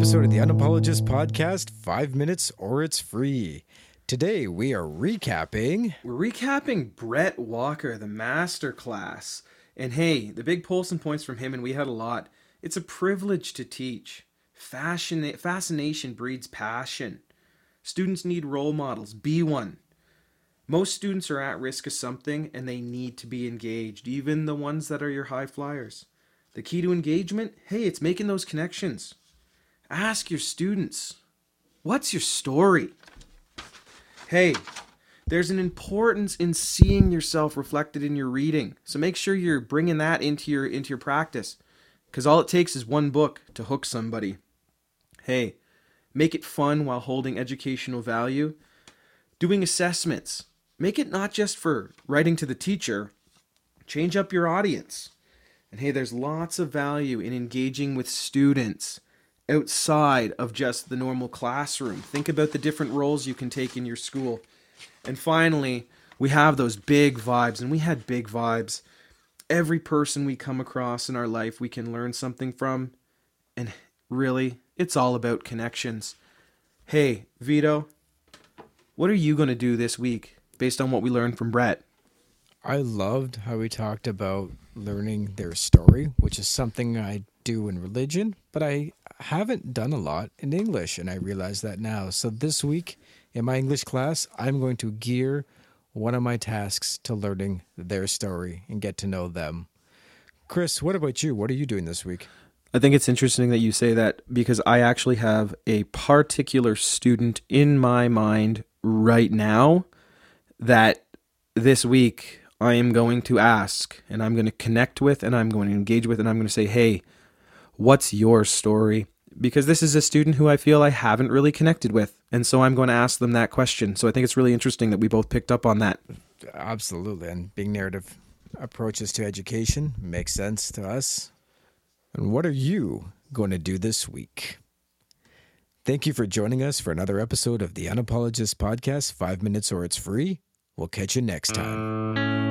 podcast, five minutes or it's free. Today we are recapping. We're recapping Brett Walker, the master class. And hey, the big pulse and points from him, and we had a lot. It's a privilege to teach. Fascina- fascination breeds passion. Students need role models. Be one. Most students are at risk of something and they need to be engaged, even the ones that are your high flyers. The key to engagement hey, it's making those connections. Ask your students, what's your story? Hey, there's an importance in seeing yourself reflected in your reading. So make sure you're bringing that into your into your practice cuz all it takes is one book to hook somebody. Hey, make it fun while holding educational value. Doing assessments. Make it not just for writing to the teacher. Change up your audience. And hey, there's lots of value in engaging with students outside of just the normal classroom. Think about the different roles you can take in your school. And finally, we have those big vibes, and we had big vibes. Every person we come across in our life, we can learn something from. And really, it's all about connections. Hey, Vito, what are you going to do this week based on what we learned from Brett? I loved how we talked about learning their story, which is something I do in religion, but I haven't done a lot in English, and I realize that now. So this week in my English class, I'm going to gear one of my tasks to learning their story and get to know them. Chris, what about you? What are you doing this week? I think it's interesting that you say that because I actually have a particular student in my mind right now that this week I am going to ask and I'm going to connect with and I'm going to engage with and I'm going to say, hey, what's your story? Because this is a student who I feel I haven't really connected with. And so I'm going to ask them that question. So I think it's really interesting that we both picked up on that. Absolutely. And being narrative approaches to education makes sense to us. And what are you going to do this week? Thank you for joining us for another episode of the Unapologist Podcast, Five Minutes or It's Free. We'll catch you next time.